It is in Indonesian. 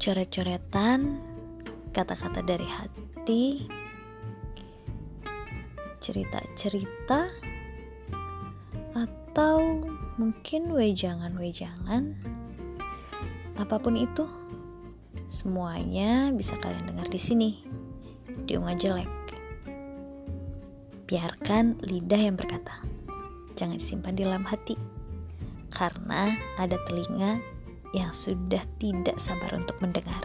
coret-coretan, kata-kata dari hati, cerita-cerita, atau mungkin wejangan-wejangan, apa pun itu, semuanya bisa kalian dengar di sini, di Unga Jelek. Biarkan lidah yang berkata, jangan simpan di dalam hati, karena ada telinga yang sudah tidak sabar untuk mendengar.